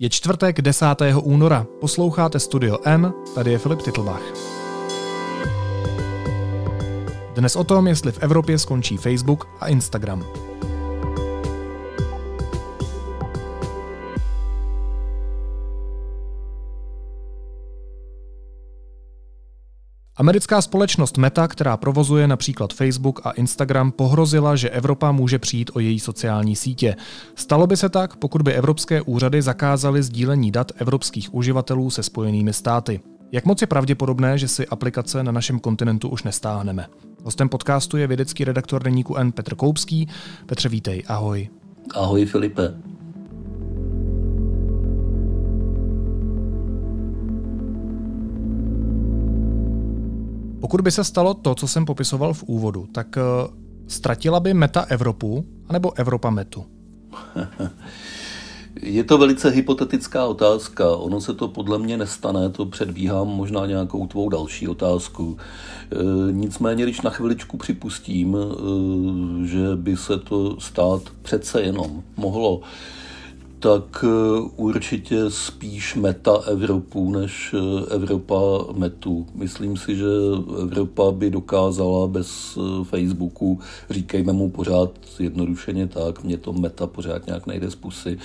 Je čtvrtek 10. února. Posloucháte Studio M, tady je Filip Titlbach. Dnes o tom, jestli v Evropě skončí Facebook a Instagram. Americká společnost Meta, která provozuje například Facebook a Instagram, pohrozila, že Evropa může přijít o její sociální sítě. Stalo by se tak, pokud by evropské úřady zakázaly sdílení dat evropských uživatelů se spojenými státy. Jak moc je pravděpodobné, že si aplikace na našem kontinentu už nestáhneme? Hostem podcastu je vědecký redaktor deníku N Petr Koupský. Petře, vítej, ahoj. Ahoj Filipe. Pokud by se stalo to, co jsem popisoval v úvodu, tak uh, ztratila by Meta Evropu, anebo Evropa Metu? Je to velice hypotetická otázka. Ono se to podle mě nestane, to předbíhám možná nějakou tvou další otázku. E, nicméně, když na chviličku připustím, e, že by se to stát přece jenom mohlo, tak eh, určitě spíš meta Evropu než eh, Evropa metu. Myslím si, že Evropa by dokázala bez eh, Facebooku, říkejme mu pořád jednodušeně tak, mě to meta pořád nějak nejde z pusy,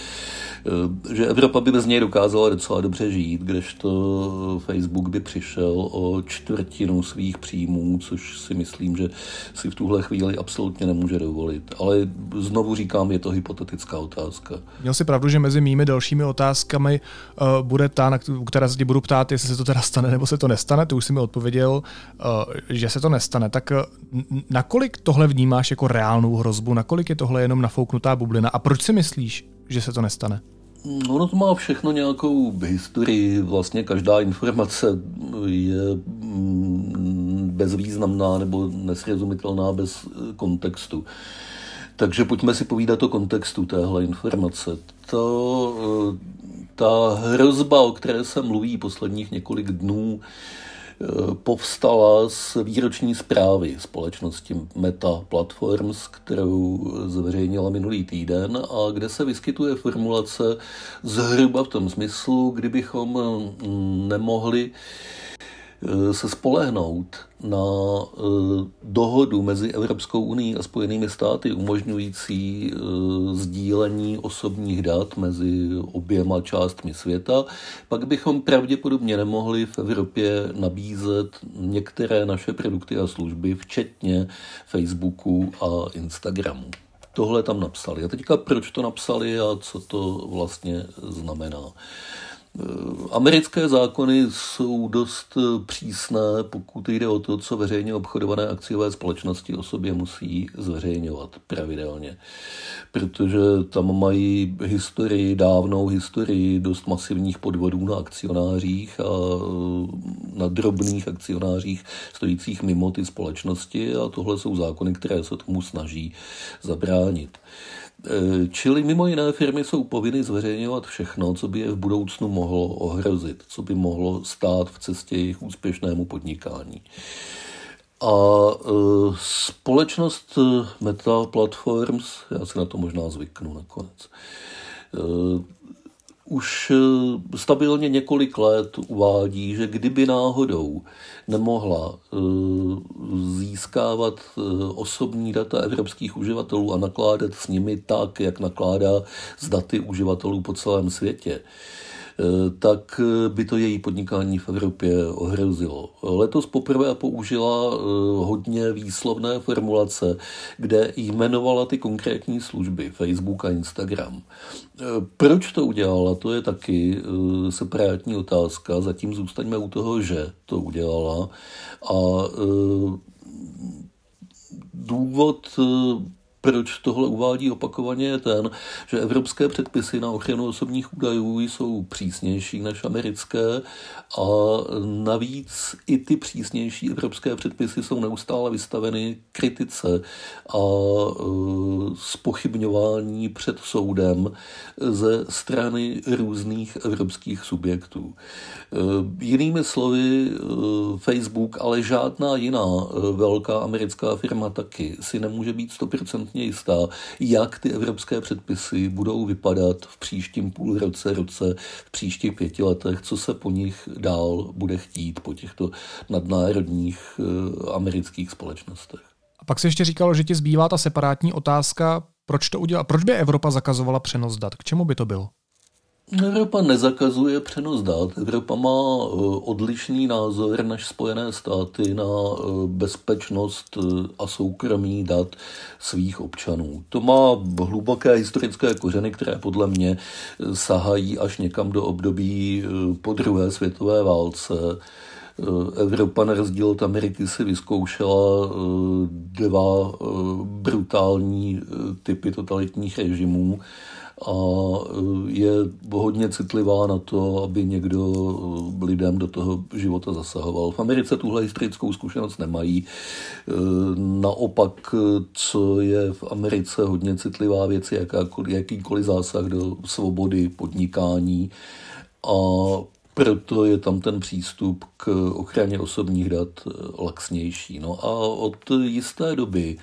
že Evropa by bez něj dokázala docela dobře žít, kdežto Facebook by přišel o čtvrtinu svých příjmů, což si myslím, že si v tuhle chvíli absolutně nemůže dovolit. Ale znovu říkám, je to hypotetická otázka. Měl si pravdu pravdu, že mezi mými dalšími otázkami uh, bude ta, na která se tě budu ptát, jestli se to teda stane nebo se to nestane. To už si mi odpověděl, uh, že se to nestane. Tak uh, nakolik tohle vnímáš jako reálnou hrozbu? Nakolik je tohle jenom nafouknutá bublina? A proč si myslíš, že se to nestane? Ono to má všechno nějakou historii. Vlastně každá informace je mm, bezvýznamná nebo nesrozumitelná bez kontextu. Takže pojďme si povídat o kontextu téhle informace. To, eh, ta hrozba, o které se mluví posledních několik dnů, eh, povstala z výroční zprávy společnosti Meta Platforms, kterou zveřejnila minulý týden a kde se vyskytuje formulace zhruba v tom smyslu, kdybychom mm, nemohli se spolehnout na eh, dohodu mezi Evropskou unii a Spojenými státy umožňující eh, sdílení osobních dat mezi oběma částmi světa, pak bychom pravděpodobně nemohli v Evropě nabízet některé naše produkty a služby, včetně Facebooku a Instagramu. Tohle tam napsali. A teďka proč to napsali a co to vlastně znamená. Eh, americké zákony jsou dost eh, přísné, pokud jde o to, co veřejně obchodované akciové společnosti o sobě musí zveřejňovat pravidelně. Protože tam mají historii, dávnou historii dost masivních podvodů na akcionářích a eh, na drobných akcionářích stojících mimo ty společnosti a tohle jsou zákony, které se tomu snaží zabránit. Eh, čili mimo jiné firmy jsou povinny zveřejňovat všechno, co by je v budoucnu mohlo ohrozit, co by mohlo stát v cestě jejich úspěšnému podnikání. A e, společnost Meta Platforms, já si na to možná zvyknu nakonec, už eh, stabilně několik let uvádí, že kdyby náhodou nemohla eh, získávat eh, osobní data evropských uživatelů a nakládat s nimi tak, jak nakládá s daty uživatelů po celém světě, tak eh, by to její podnikání v Evropě ohrozilo. Letos poprvé použila eh, hodně výslovné formulace, kde jmenovala ty konkrétní služby Facebook a Instagram. Proč to udělala, to je taky separátní otázka. Zatím zůstaňme u toho, že to udělala. A důvod proč tohle uvádí opakovaně, je ten, že evropské předpisy na ochranu osobních údajů jsou přísnější než americké a navíc i ty přísnější evropské předpisy jsou neustále vystaveny kritice a spochybňování e, před soudem ze strany různých evropských subjektů. E, jinými slovy, e, Facebook, ale žádná jiná velká americká firma taky si nemůže být 100% stoprocentně jistá, jak ty evropské předpisy budou vypadat v příštím půl roce, roce, v příštích pěti letech, co se po nich dál bude chtít po těchto nadnárodních eh, amerických společnostech. A pak se ještě říkalo, že ti zbývá ta separátní otázka, proč to udělá, proč by Evropa zakazovala přenos dat, k čemu by to bylo? Evropa nezakazuje přenos dat. Evropa má eh, odlišný názor než Spojené státy na eh, bezpečnost eh, a soukromí dat svých občanů. To má hluboké historické kořeny, které podle mě sahají až někam do období po druhé světové válce. Evropa na rozdíl od Ameriky si vyzkoušela dva brutální typy totalitních režimů a e, je hodně citlivá na to, aby někdo e, lidem do toho života zasahoval. V Americe tuhle historickou zkušenost nemají. E, naopak, co je v Americe hodně citlivá věc, jakýkoliv zásah do svobody podnikání a proto je tam ten přístup k ochraně osobních dat laxnější. No a od jisté doby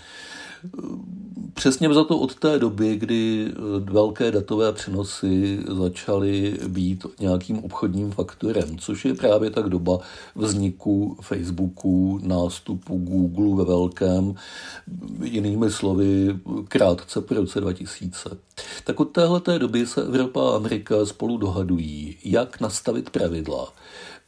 Přesně za to od té doby, kdy eh, velké datové přenosy začaly být nějakým obchodním faktorem, což je právě tak doba vzniku Facebooku, nástupu Google ve velkém, jinými slovy krátce po roce 2000. Tak od téhleté doby se Evropa a Amerika spolu dohadují, jak nastavit pravidla,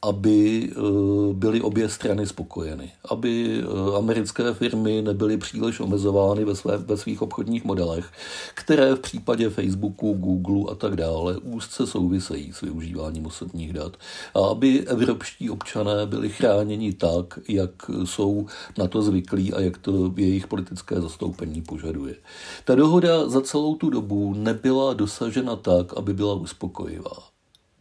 aby eh, byly obě strany spokojeny, aby eh, americké firmy nebyly příliš omezovány ve, své, ve svých obchodních modelech, které v případě Facebooku, Google a tak dále úzce souvisejí s využíváním osobních dat. A aby evropští občané byli chráněni tak, jak jsou na to zvyklí a jak to jejich politické zastoupení požaduje. Ta dohoda za celou tu dobu nebyla dosažena tak, aby byla uspokojivá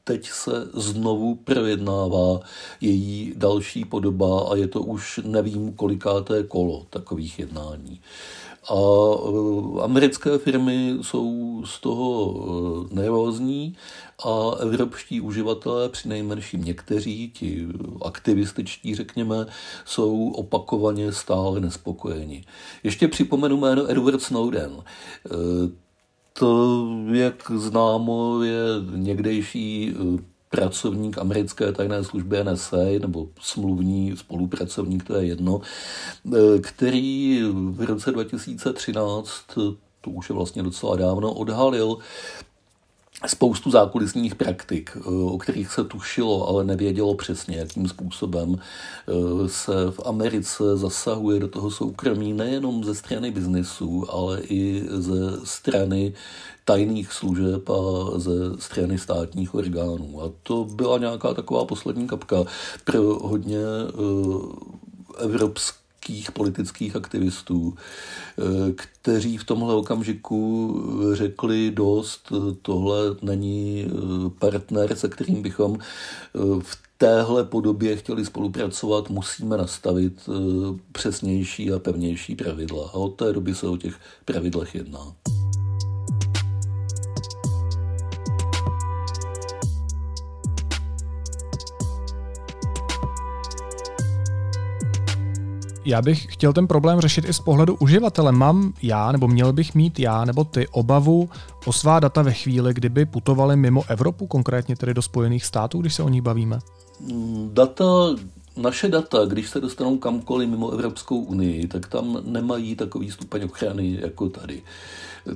teď se znovu projednává její další podoba a je to už nevím kolikáté kolo takových jednání. A e, americké firmy jsou z toho e, nervózní a evropští uživatelé, při nejmenším někteří, ti aktivističtí, řekněme, jsou opakovaně stále nespokojeni. Ještě připomenu jméno Edward Snowden. E, to, jak známo, je někdejší eh, pracovník americké tajné služby NSA, nebo smluvní spolupracovník, to je jedno, eh, který v roce 2013, to už je vlastně docela dávno, odhalil spoustu zákulisních praktik, eh, o kterých se tušilo, ale nevědělo přesně, jakým způsobem eh, se v Americe zasahuje do toho soukromí nejenom ze strany biznesu, ale i ze strany tajných služeb a ze strany státních orgánů. A to byla nějaká taková poslední kapka pro hodně eh, evropské českých politických aktivistů, eh, kteří v tomhle okamžiku řekli dost, tohle není eh, partner, se kterým bychom eh, v téhle podobě chtěli spolupracovat, musíme nastavit přesnější a pevnější pravidla. A od té doby se o těch pravidlech jedná. Já bych chtěl ten problém řešit i z pohledu uživatele. Mám já, nebo měl bych mít já, nebo ty obavu o svá data ve chvíli, kdyby putovali mimo Evropu, konkrétně tedy do Spojených států, když se o nich bavíme? Data naše data, když se dostanou kamkoliv mimo Evropskou unii, tak tam nemají takový stupeň ochrany jako tady.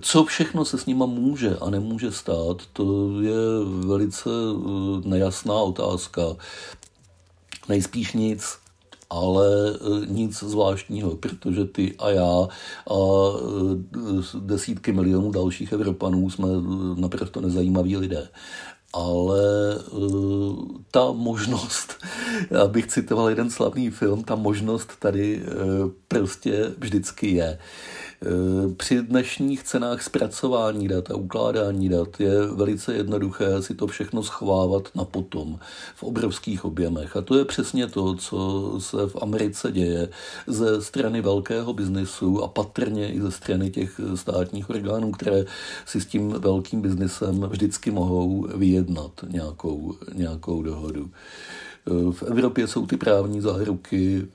Co všechno se s nima může a nemůže stát, to je velice eh, nejasná otázka. Nejspíš nic ale e, nic zvláštního, protože ty a já a e, desítky milionů dalších Evropanů jsme e, naprosto nezajímaví lidé. Ale ta možnost, abych citoval jeden slavný film, ta možnost tady prostě vždycky je. Eh, při dnešních cenách zpracování dat a ukládání dat je velice jednoduché si to všechno schovávat na potom v obrovských objemech. A to je přesně to, co se v Americe děje ze strany velkého biznesu a patrně i ze strany těch státních orgánů, které si s tím velkým biznesem vždycky mohou vyjednat nějakou, nějakou dohodu. Eh, v Evropě jsou ty právní záruky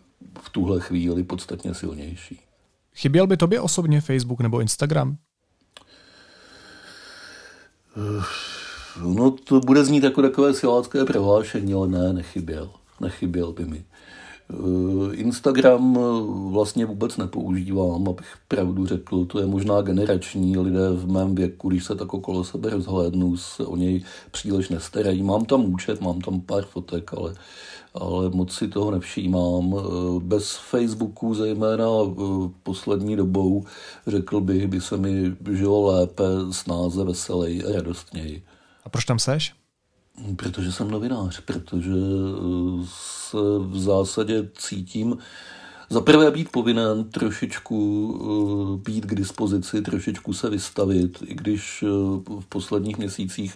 v tuhle chvíli podstatně silnější. Chyběl by tobě osobně Facebook nebo Instagram? No to bude znít jako takové silácké prohlášení, ale ne, nechyběl. Nechyběl by mi. Eh, Instagram eh, vlastně vůbec nepoužívám, abych pravdu řekl. To je možná generační. Lidé v mém věku, když se tak okolo sebe rozhlédnu, se o něj příliš nestarají. Mám tam účet, mám tam pár fotek, ale, ale moc si toho nevšímám. Eh, bez Facebooku, zejména poslední dobou, řekl bych, by se mi žilo lépe, snáze, veselej a radostněji. A proč tam seš? Protože jsem novinář, protože eh, se v zásadě cítím za prvé být povinen trošičku eh, být k dispozici, trošičku se vystavit, i když eh, v posledních měsících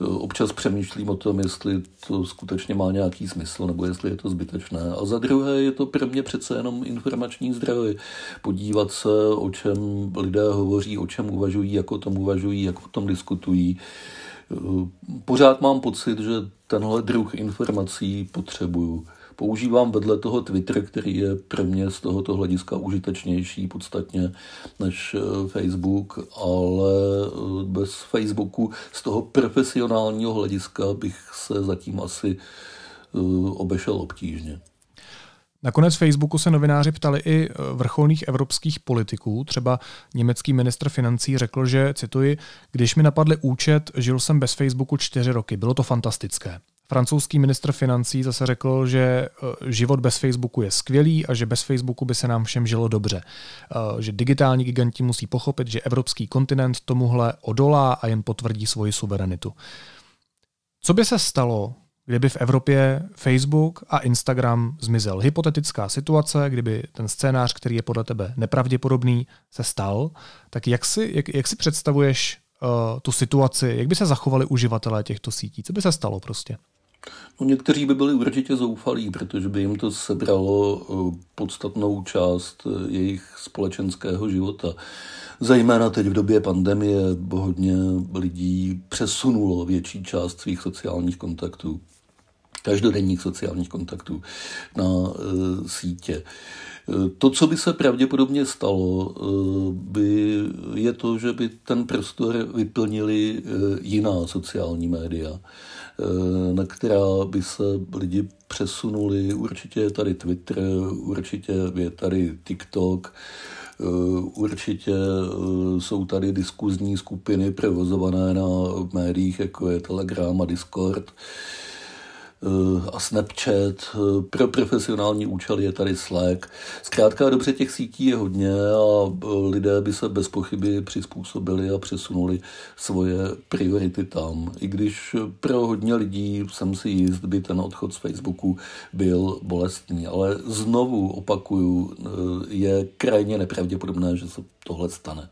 občas přemýšlím o tom, jestli to skutečně má nějaký smysl, nebo jestli je to zbytečné. A za druhé je to pro mě přece jenom informační zdroj. Podívat se, o čem lidé hovoří, o čem uvažují, jak o tom uvažují, jak o tom diskutují Pořád mám pocit, že tenhle druh informací potřebuju. Používám vedle toho Twitter, který je pro mě z tohoto hlediska užitečnější podstatně než eh, Facebook, ale eh, bez Facebooku z toho profesionálního hlediska bych se zatím asi eh, obešel obtížně. Nakonec Facebooku se novináři ptali i e, vrcholných evropských politiků. Třeba německý ministr financí řekl, že, cituji, když mi napadli účet, žil jsem bez Facebooku čtyři roky. Bylo to fantastické. Francouzský ministr financí zase řekl, že e, život bez Facebooku je skvělý a že bez Facebooku by se nám všem žilo dobře. E, že digitální giganti musí pochopit, že evropský kontinent tomuhle odolá a jen potvrdí svoji suverenitu. Co by se stalo, kdyby v Evropě Facebook a Instagram zmizel. Hypotetická situace, kdyby ten scénář, který je podle tebe nepravděpodobný, se stal, tak jak si, jak, jak si představuješ uh, tu situaci, jak by se zachovali uživatelé těchto sítí, co by se stalo prostě? No, někteří by byli určitě zoufalí, protože by jim to sebralo eh, podstatnou část eh, jejich společenského života. Zejména teď v době pandemie hodně lidí přesunulo větší část svých sociálních kontaktů každodenních sociálních kontaktů na e, sítě. E, to, co by se pravděpodobně stalo, e, by, je to, že by ten prostor vyplnili jiná sociální média, na která by se lidi přesunuli. Určitě je tady Twitter, určitě je tady TikTok, Určitě jsou tady diskuzní skupiny provozované na médiích, jako je Telegram a Discord. Eh, a Snapchat. Eh, pro profesionální účely je tady Slack. Zkrátka dobře těch sítí je hodně a eh, lidé by se bez pochyby přizpůsobili a přesunuli svoje priority tam. I když pro hodně lidí jsem si jist, by ten odchod z Facebooku byl bolestný. Ale znovu opakuju, je krajně nepravděpodobné, že se tohle stane.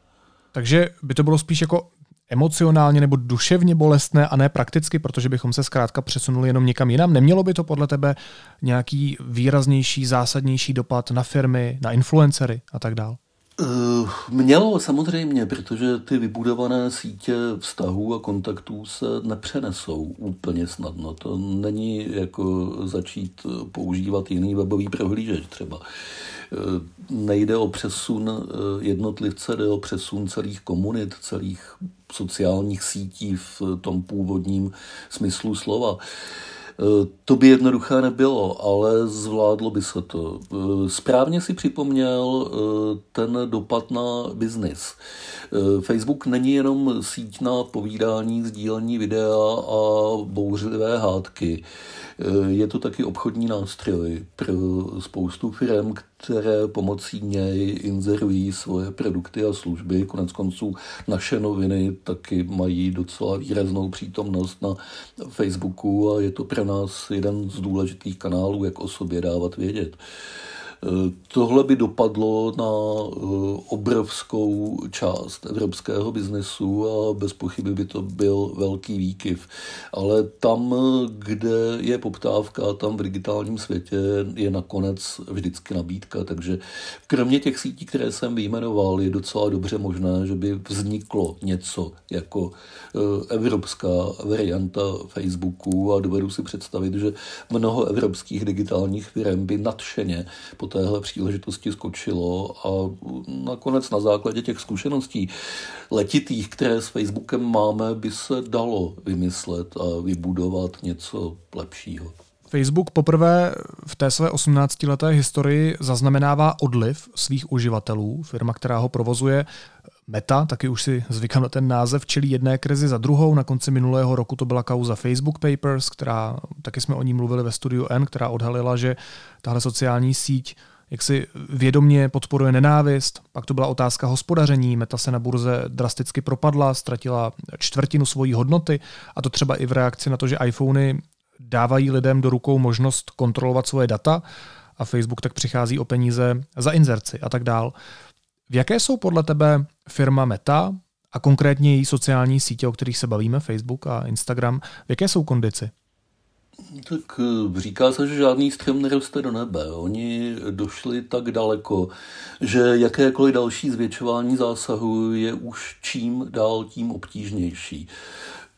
Takže by to bylo spíš jako emocionálně nebo duševně bolestné a ne prakticky, protože bychom se zkrátka přesunuli jenom někam jinam? Nemělo by to podle tebe nějaký výraznější, zásadnější dopad na firmy, na influencery a tak dále? Eh, mělo samozřejmě, protože ty vybudované sítě vztahů a kontaktů se nepřenesou úplně snadno. To není jako začít používat jiný webový prohlížeč třeba. Eh, nejde o přesun eh, jednotlivce, jde o přesun celých komunit, celých sociálních sítí v tom původním smyslu slova. To by jednoduché nebylo, ale zvládlo by se to. Správně si připomněl eh, ten dopad na biznis. Eh, Facebook není jenom síť na povídání, sdílení videa a bouřlivé hádky. Je to taky obchodní nástroj pro spoustu firm, které pomocí něj inzerují svoje produkty a služby. Konec konců naše noviny taky mají docela výraznou přítomnost na Facebooku a je to pro nás jeden z důležitých kanálů, jak o sobě dávat vědět. Tohle by dopadlo na eh, obrovskou část evropského biznesu a bez pochyby by to byl velký výkyv. Ale tam, kde je poptávka, tam v digitálním světě je nakonec vždycky nabídka. Takže kromě těch sítí, které jsem vyjmenoval, je docela dobře možné, že by vzniklo něco jako eh, evropská varianta Facebooku a dovedu si představit, že mnoho evropských digitálních firm by nadšeně po téhle příležitosti skočilo a nakonec na základě těch zkušeností letitých, které s Facebookem máme, by se dalo vymyslet a vybudovat něco lepšího. Facebook poprvé v té své 18-leté historii zaznamenává odliv svých uživatelů. Firma, která ho provozuje, Meta, taky už si zvykám na ten název, čelí jedné krizi za druhou. Na konci minulého roku to byla kauza Facebook Papers, která, taky jsme o ní mluvili ve studiu N, která odhalila, že tahle sociální síť jak si vědomně podporuje nenávist. Pak to byla otázka hospodaření. Meta se na burze drasticky propadla, ztratila čtvrtinu svojí hodnoty a to třeba i v reakci na to, že iPhony dávají lidem do rukou možnost kontrolovat svoje data a Facebook tak přichází o peníze za inzerci a tak dál. V jaké jsou podle tebe firma Meta a konkrétně její sociální sítě, o kterých se bavíme, Facebook a Instagram, v jaké jsou kondici? Tak eh, říká se, že žádný strom neroste do nebe. Oni došli tak daleko, že jakékoliv další zvětšování zásahu je už čím dál tím obtížnější.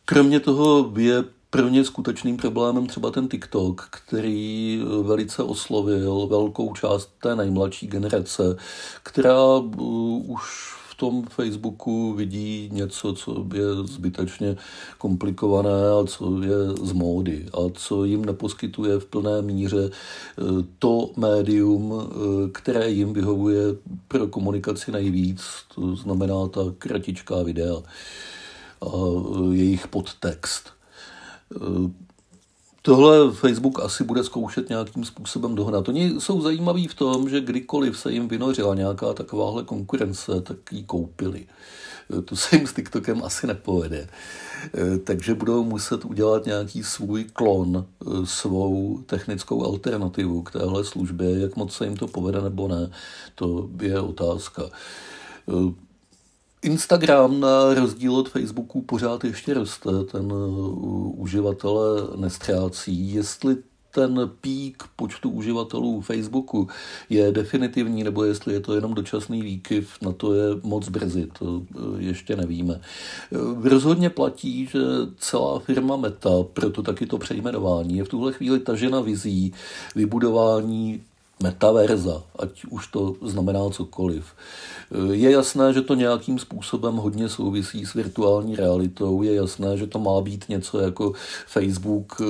Kromě toho je pro ně skutečným problémem třeba ten TikTok, který velice oslovil velkou část té nejmladší generace, která uh, už v tom Facebooku vidí něco, co je zbytečně komplikované a co je z módy a co jim neposkytuje v plné míře uh, to médium, které jim vyhovuje pro komunikaci nejvíc, to znamená ta kratičká videa a jejich podtext. Tohle Facebook asi bude zkoušet nějakým způsobem dohnat. Oni jsou zajímaví v tom, že kdykoliv se jim vynořila nějaká takováhle konkurence, tak ji koupili. To se jim s TikTokem asi nepovede. Takže budou muset udělat nějaký svůj klon, svou technickou alternativu k téhle službě. Jak moc se jim to povede nebo ne, to je otázka. Instagram na rozdíl od Facebooku pořád ještě roste, ten uh, uživatele nestrácí. Jestli ten pík počtu uživatelů Facebooku je definitivní, nebo jestli je to jenom dočasný výkyv, na to je moc brzy, to uh, ještě nevíme. Uh, rozhodně platí, že celá firma Meta, proto taky to přejmenování, je v tuhle chvíli tažena vizí vybudování metaverza, ať už to znamená cokoliv. Je jasné, že to nějakým způsobem hodně souvisí s virtuální realitou. Je jasné, že to má být něco jako Facebook,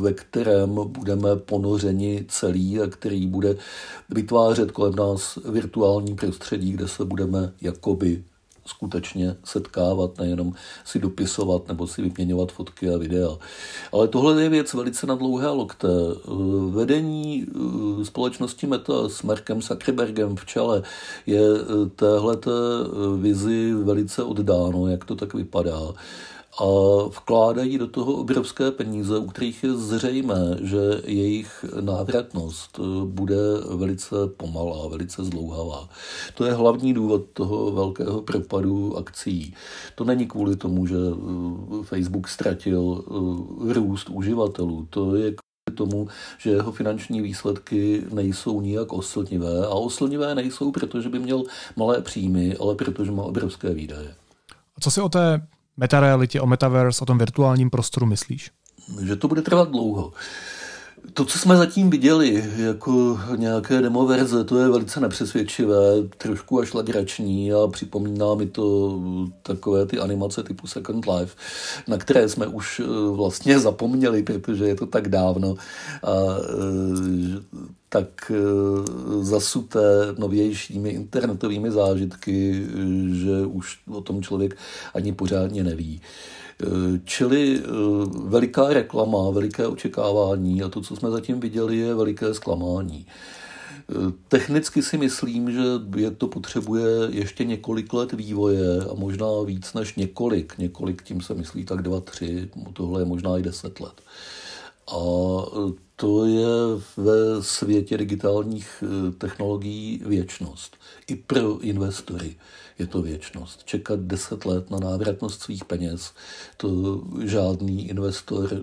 ve kterém budeme ponořeni celý a který bude vytvářet kolem nás virtuální prostředí, kde se budeme jakoby skutečně setkávat, nejenom si dopisovat nebo si vyměňovat fotky a videa. Ale tohle je věc velice na dlouhé lokte. Vedení eh, společnosti Meta s Markem Zuckerbergem v čele je eh, téhleté eh, vizi velice oddáno, jak to tak vypadá a vkládají do toho obrovské peníze, u kterých je zřejmé, že jejich návratnost eh, bude velice pomalá, velice zdlouhavá. To je hlavní důvod toho velkého propadu akcí. To není kvůli tomu, že eh, Facebook ztratil eh, růst uživatelů. To je kvůli tomu, že jeho finanční výsledky nejsou nijak oslnivé. A oslnivé nejsou, protože by měl malé příjmy, ale protože má obrovské výdaje. A co si o té metarealitě, o metaverse, o tom virtuálním prostoru myslíš? Že to bude trvat dlouho. To, co jsme zatím viděli jako nějaké demo verze, to je velice nepřesvědčivé, trošku až legrační a připomíná mi to takové ty animace typu Second Life, na které jsme už eh, vlastně zapomněli, protože je to tak dávno a eh, tak eh, zasuté novějšími internetovými zážitky, že už o tom člověk ani pořádně neví. Čili eh, veliká reklama, veliké očekávání a to, co jsme zatím viděli, je veliké zklamání. Eh, technicky si myslím, že je to potřebuje ještě několik let vývoje a možná víc než několik. Několik, tím se myslí tak dva, tři, tohle je možná i deset let. A eh, to je ve světě digitálních technologií věčnost. I pro investory je to věčnost. Čekat deset let na návratnost svých peněz, to žádný investor eh,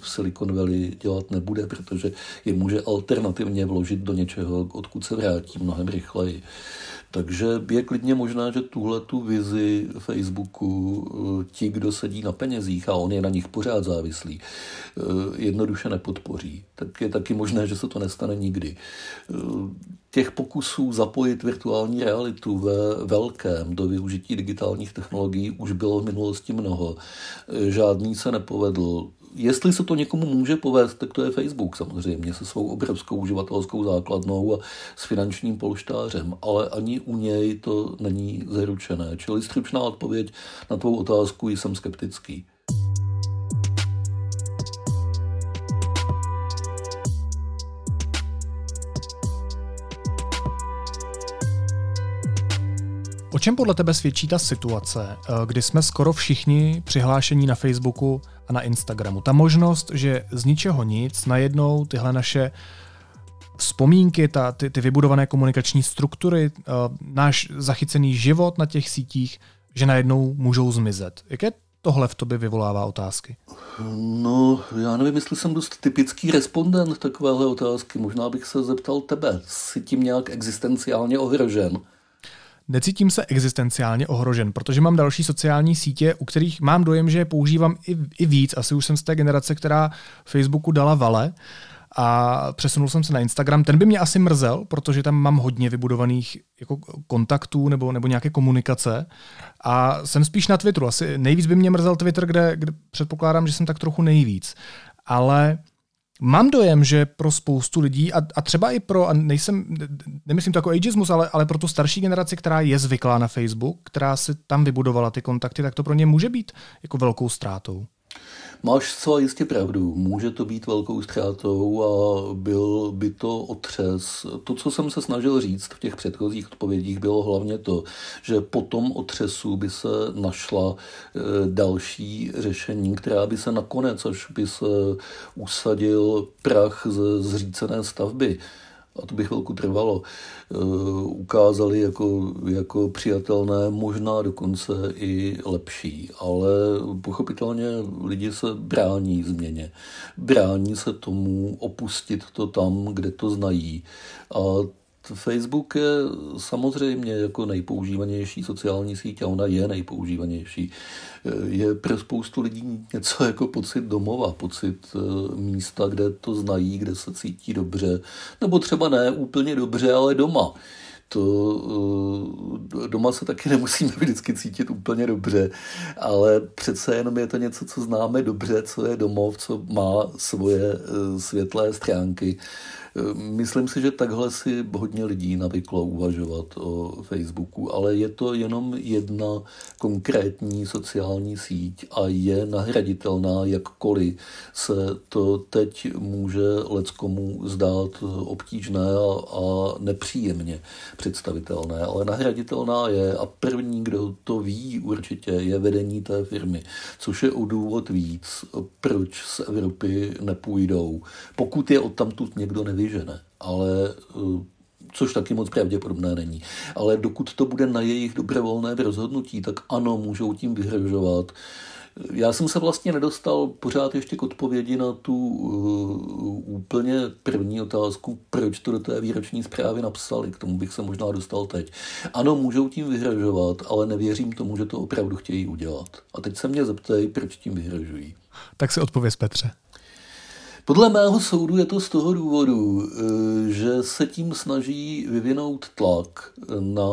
v Silicon Valley dělat nebude, protože je může alternativně vložit do něčeho, odkud se vrátí mnohem rychleji. Takže je klidně možné, že tuhle tu vizi Facebooku eh, ti, kdo sedí na penězích a on je na nich pořád závislý, eh, jednoduše nepodpoří. Tak je taky možné, že se to nestane nikdy. Eh, těch pokusů zapojit virtuální realitu ve velkém do využití digitálních technologií už bylo v minulosti mnoho. Žádný se nepovedl jestli se to někomu může povést, tak to je Facebook samozřejmě se svou obrovskou uživatelskou základnou a s finančním polštářem, ale ani u něj to není zaručené. Čili stručná odpověď na tvou otázku jsem skeptický. O čem podle tebe svědčí ta situace, eh, kdy jsme skoro všichni přihlášení na Facebooku a na Instagramu? Ta možnost, že z ničeho nic najednou tyhle naše vzpomínky, ta, ty, ty vybudované komunikační struktury, uh, náš zachycený život na těch sítích, že najednou můžou zmizet. Jaké tohle v tobě vyvolává otázky? No, já nevím, jestli jsem dost typický respondent takovéhle otázky. Možná bych se zeptal tebe. Jsi tím nějak existenciálně ohrožen? Necítím se existenciálně ohrožen, protože mám další sociální sítě, u kterých mám dojem, že je používám i, i víc. Asi už jsem z té generace, která Facebooku dala vale a přesunul jsem se na Instagram. Ten by mě asi mrzel, protože tam mám hodně vybudovaných jako kontaktů nebo, nebo nějaké komunikace. A jsem spíš na Twitteru. Asi nejvíc by mě mrzel Twitter, kde, kde předpokládám, že jsem tak trochu nejvíc. Ale Mám dojem, že pro spoustu lidí, a, a třeba i pro, a nejsem, nemyslím to jako ageismus, ale, ale pro tu starší generaci, která je zvyklá na Facebook, která si tam vybudovala ty kontakty, tak to pro ně může být jako velkou ztrátou. Máš zcela jistě pravdu, může to být velkou ztrátou a byl by to otřes. To, co jsem se snažil říct v těch předchozích odpovědích, bylo hlavně to, že po tom otřesu by se našla e, další řešení, která by se nakonec, až by se usadil prach ze zřícené stavby, a to by chvilku trvalo, eh, ukázali jako, jako přijatelné, možná dokonce i lepší. Ale pochopitelně lidi se brání změně. Brání se tomu opustit to tam, kde to znají. A Facebook je samozřejmě jako nejpoužívanější sociální síť a ona je nejpoužívanější. Je pro spoustu lidí něco jako pocit domova, pocit eh, místa, kde to znají, kde se cítí dobře, nebo třeba ne úplně dobře, ale doma. To eh, doma se taky nemusíme vždycky cítit úplně dobře, ale přece jenom je to něco, co známe dobře, co je domov, co má svoje eh, světlé stránky Myslím si, že takhle si hodně lidí navyklo uvažovat o Facebooku, ale je to jenom jedna konkrétní sociální síť a je nahraditelná, jakkoliv se to teď může leckomu zdát obtížné a, nepříjemně představitelné, ale nahraditelná je a první, kdo to ví určitě, je vedení té firmy, což je o důvod víc, proč z Evropy nepůjdou, pokud je odtamtud někdo neví vyžene, ale eh, což taky moc pravděpodobné není. Ale dokud to bude na jejich dobrovolné rozhodnutí, tak ano, můžou tím vyhrožovat. Já jsem se vlastně nedostal pořád ještě k odpovědi na tu uh, úplně první otázku, proč to do té výroční zprávy napsali. K tomu bych se možná dostal teď. Ano, můžou tím vyhrožovat, ale nevěřím tomu, že to opravdu chtějí udělat. A teď se mě zeptej, proč tím vyhrožují. Tak si odpověz, Petře. Podle mého soudu je to z toho důvodu, eh, že se tím snaží vyvinout tlak na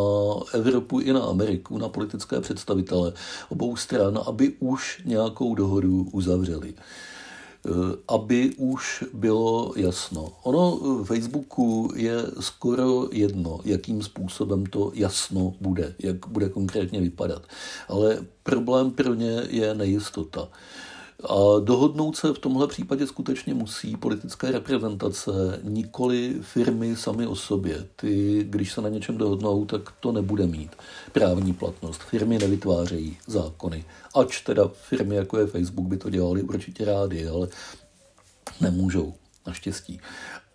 Evropu i na Ameriku, na politické představitele obou stran, aby už nějakou dohodu uzavřeli eh, aby už bylo jasno. Ono v Facebooku je skoro jedno, jakým způsobem to jasno bude, jak bude konkrétně vypadat. Ale problém pro ně je nejistota. A dohodnout se v tomhle případě skutečně musí politické reprezentace, nikoli firmy sami o sobě. Ty, když se na něčem dohodnou, tak to nebude mít právní platnost. Firmy nevytvářejí zákony. Ač teda firmy, jako je Facebook, by to dělali určitě rádi, ale nemůžou, naštěstí.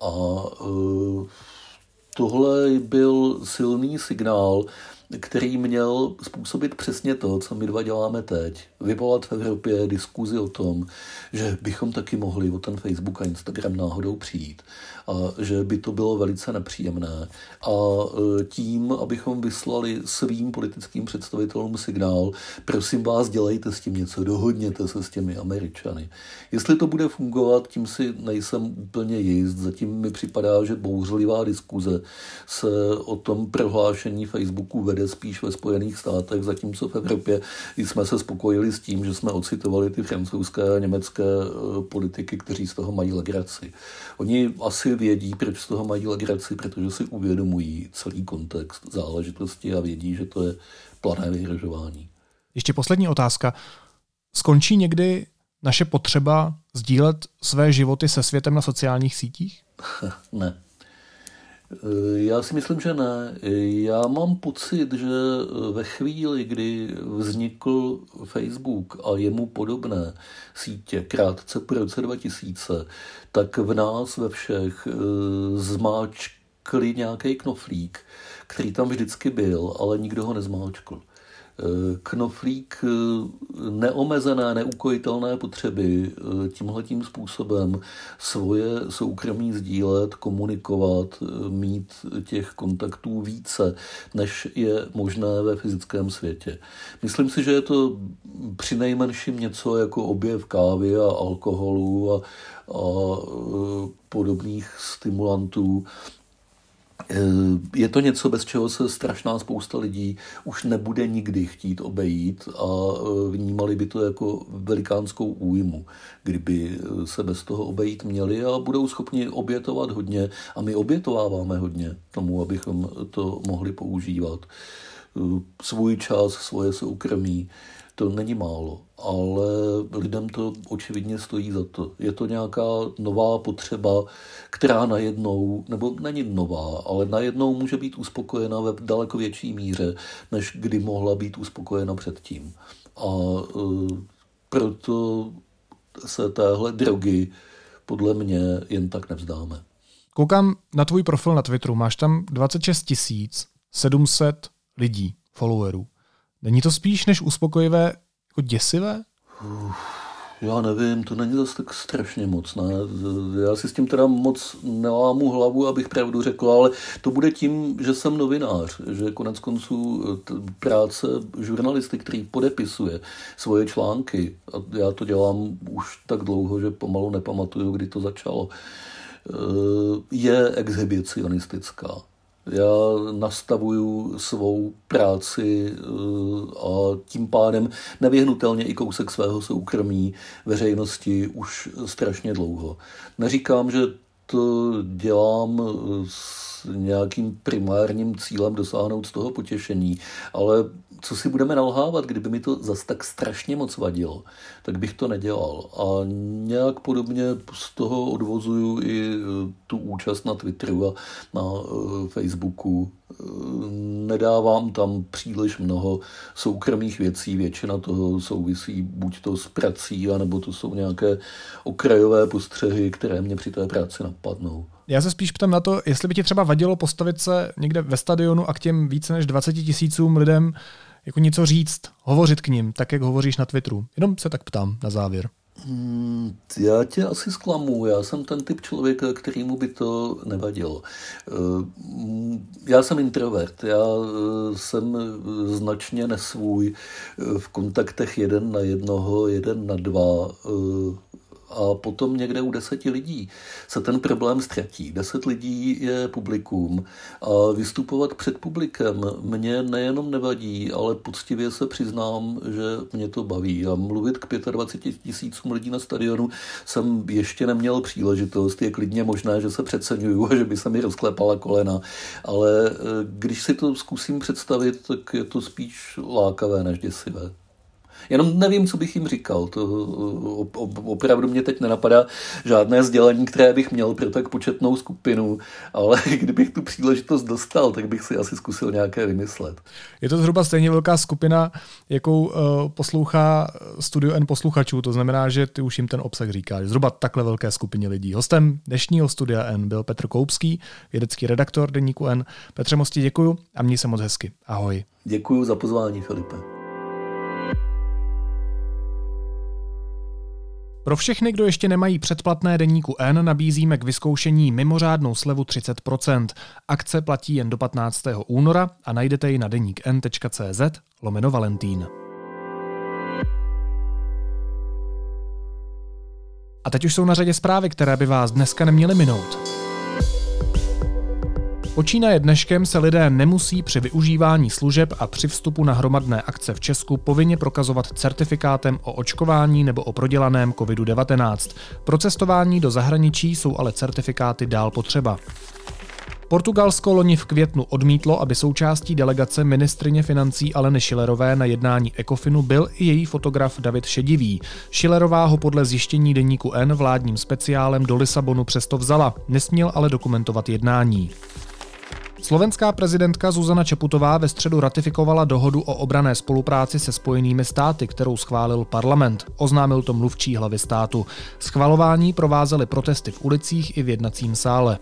A uh, tohle byl silný signál, který měl způsobit přesně to, co my dva děláme teď. Vyvolat v Evropě diskuzi o tom, že bychom taky mohli o ten Facebook a Instagram náhodou přijít a že by to bylo velice nepříjemné. A e, tím, abychom vyslali svým politickým představitelům signál, prosím vás, dělejte s tím něco, dohodněte se s těmi Američany. Jestli to bude fungovat, tím si nejsem úplně jist. Zatím mi připadá, že bouřlivá diskuze se o tom prohlášení Facebooku vede spíš ve Spojených státech, zatímco v Evropě jsme se spokojili s tím, že jsme ocitovali ty francouzské a německé e, politiky, kteří z toho mají legraci. Oni asi vědí, proč z toho mají legraci, protože si uvědomují celý kontext záležitosti a vědí, že to je plané vyhrožování. Ještě poslední otázka. Skončí někdy naše potřeba sdílet své životy se světem na sociálních sítích? ne. Já si myslím, že ne. Já mám pocit, že ve chvíli, kdy vznikl Facebook a jemu podobné sítě krátce po roce 2000, tak v nás ve všech eh, zmáčkli nějaký knoflík, který tam vždycky byl, ale nikdo ho nezmáčkl. Knoflík eh, neomezené, neukojitelné potřeby eh, tímhletím způsobem svoje soukromí sdílet, komunikovat, eh, mít těch kontaktů více, než je možné ve fyzickém světě. Myslím si, že je to při nejmenším něco jako objev kávy a alkoholu a, a podobných stimulantů, je to něco, bez čeho se strašná spousta lidí už nebude nikdy chtít obejít a e, vnímali by to jako velikánskou újmu, kdyby se bez toho obejít měli a budou schopni obětovat hodně a my obětováváme hodně tomu, abychom to mohli používat. E, svůj čas, svoje soukromí, to není málo, ale lidem to očividně stojí za to. Je to nějaká nová potřeba, která najednou, nebo není nová, ale najednou může být uspokojena ve daleko větší míře, než kdy mohla být uspokojena předtím. A e, proto se téhle drogy podle mě jen tak nevzdáme. Koukám na tvůj profil na Twitteru, máš tam 26 700 lidí, followerů. Není to spíš než uspokojivé jako děsivé? Uf, já nevím, to není zase tak strašně moc. Ne? Já si s tím teda moc nelámu hlavu, abych pravdu řekl, ale to bude tím, že jsem novinář, že konec konců práce žurnalisty, který podepisuje svoje články, a já to dělám už tak dlouho, že pomalu nepamatuju, kdy to začalo, eh, je exhibicionistická. Já nastavuju svou práci eh, a tím pádem nevyhnutelně i kousek svého soukromí veřejnosti už strašně dlouho. Neříkám, že to dělám s nějakým primárním cílem dosáhnout z toho potěšení, ale co si budeme nalhávat, kdyby mi to zas tak strašně moc vadilo, tak bych to nedělal. A nějak podobně z toho odvozuju i e, tu účast na Twitteru a na e, Facebooku. E, nedávám tam příliš mnoho soukromých věcí, většina toho souvisí buď to s prací, anebo to jsou nějaké okrajové postřehy, které mě při té práci napadnou. Já se spíš ptám na to, jestli by ti třeba vadilo postavit se někde ve stadionu a k těm více než 20 tisícům lidem jako něco říct, hovořit k ním, tak jak hovoříš na Twitteru. Jenom se tak ptám na závěr. Hmm, já tě asi zklamu. Já jsem ten typ člověka, kterýmu by to nevadilo. Eh, já jsem introvert. Já eh, jsem značně nesvůj v kontaktech jeden na jednoho, jeden na dva eh, a potom někde u deseti lidí se ten problém ztratí. Deset lidí je publikum a vystupovat před publikem mě nejenom nevadí, ale poctivě se přiznám, že mě to baví. A mluvit k 25 tisícům lidí na stadionu jsem ještě neměl příležitost. Je klidně možné, že se přeceňuju a že by se mi rozklepala kolena, ale eh, když si to zkusím představit, tak je to spíš lákavé než děsivé. Jenom nevím, co bych jim říkal. To opravdu mě teď nenapadá žádné sdělení, které bych měl pro tak početnou skupinu, ale kdybych tu příležitost dostal, tak bych si asi zkusil nějaké vymyslet. Je to zhruba stejně velká skupina, jakou uh, poslouchá Studio N posluchačů, to znamená, že ty už jim ten obsah říkáš. Zhruba takhle velké skupině lidí. Hostem dnešního Studia N byl Petr Koupský, vědecký redaktor deníku N. Petře Mosti, děkuju a měj se moc hezky. Ahoj. Děkuji za pozvání, Filipe. Pro všechny, kdo ještě nemají předplatné deníku N, nabízíme k vyzkoušení mimořádnou slevu 30%. Akce platí jen do 15. února a najdete ji na deník n.cz lomeno Valentín. A teď už jsou na řadě zprávy, které by vás dneska neměly minout. Počínaje dneškem se lidé nemusí při využívání služeb a při vstupu na hromadné akce v Česku povinně prokazovat certifikátem o očkování nebo o prodělaném COVID-19. Pro cestování do zahraničí jsou ale certifikáty dál potřeba. Portugalsko loni v květnu odmítlo, aby součástí delegace ministrině financí Aleny Šilerové na jednání Ekofinu byl i její fotograf David Šedivý. Šilerová ho podle zjištění deníku N vládním speciálem do Lisabonu přesto vzala, nesměl ale dokumentovat jednání. Slovenská prezidentka Zuzana Čeputová ve středu ratifikovala dohodu o obrané spolupráci se Spojenými státy, kterou schválil parlament. Oznámil to mluvčí hlavy státu. Schvalování provázely protesty v ulicích i v jednacím sále.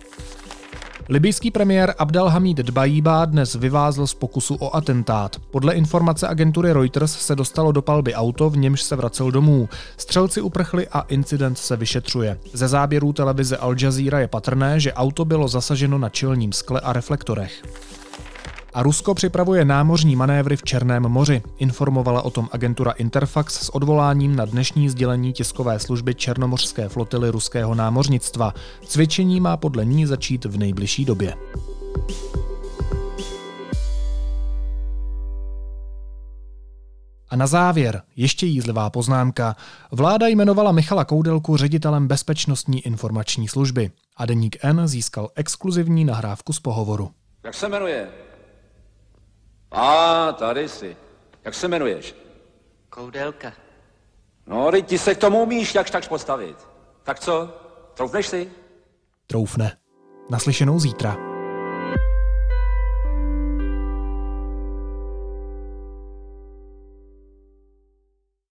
Libijský premiér Abdelhamid Dbajíba dnes vyvázl z pokusu o atentát. Podle informace agentury Reuters se dostalo do palby auto, v němž se vracel domů. Střelci uprchli a incident se vyšetřuje. Ze záběrů televize Al Jazeera je patrné, že auto bylo zasaženo na čelním skle a reflektorech. A Rusko připravuje námořní manévry v Černém moři. Informovala o tom agentura Interfax s odvoláním na dnešní sdělení tiskové služby Černomořské flotily ruského námořnictva. Cvičení má podle ní začít v nejbližší době. A na závěr ještě jízlivá poznámka. Vláda jmenovala Michala Koudelku ředitelem Bezpečnostní informační služby a Deník N získal exkluzivní nahrávku z pohovoru. Jak se jmenuje? A, tady jsi. Jak se jmenuješ? Koudelka. No, teď ti se k tomu umíš jakž takž postavit. Tak co? Troufneš si? Troufne. Naslyšenou zítra.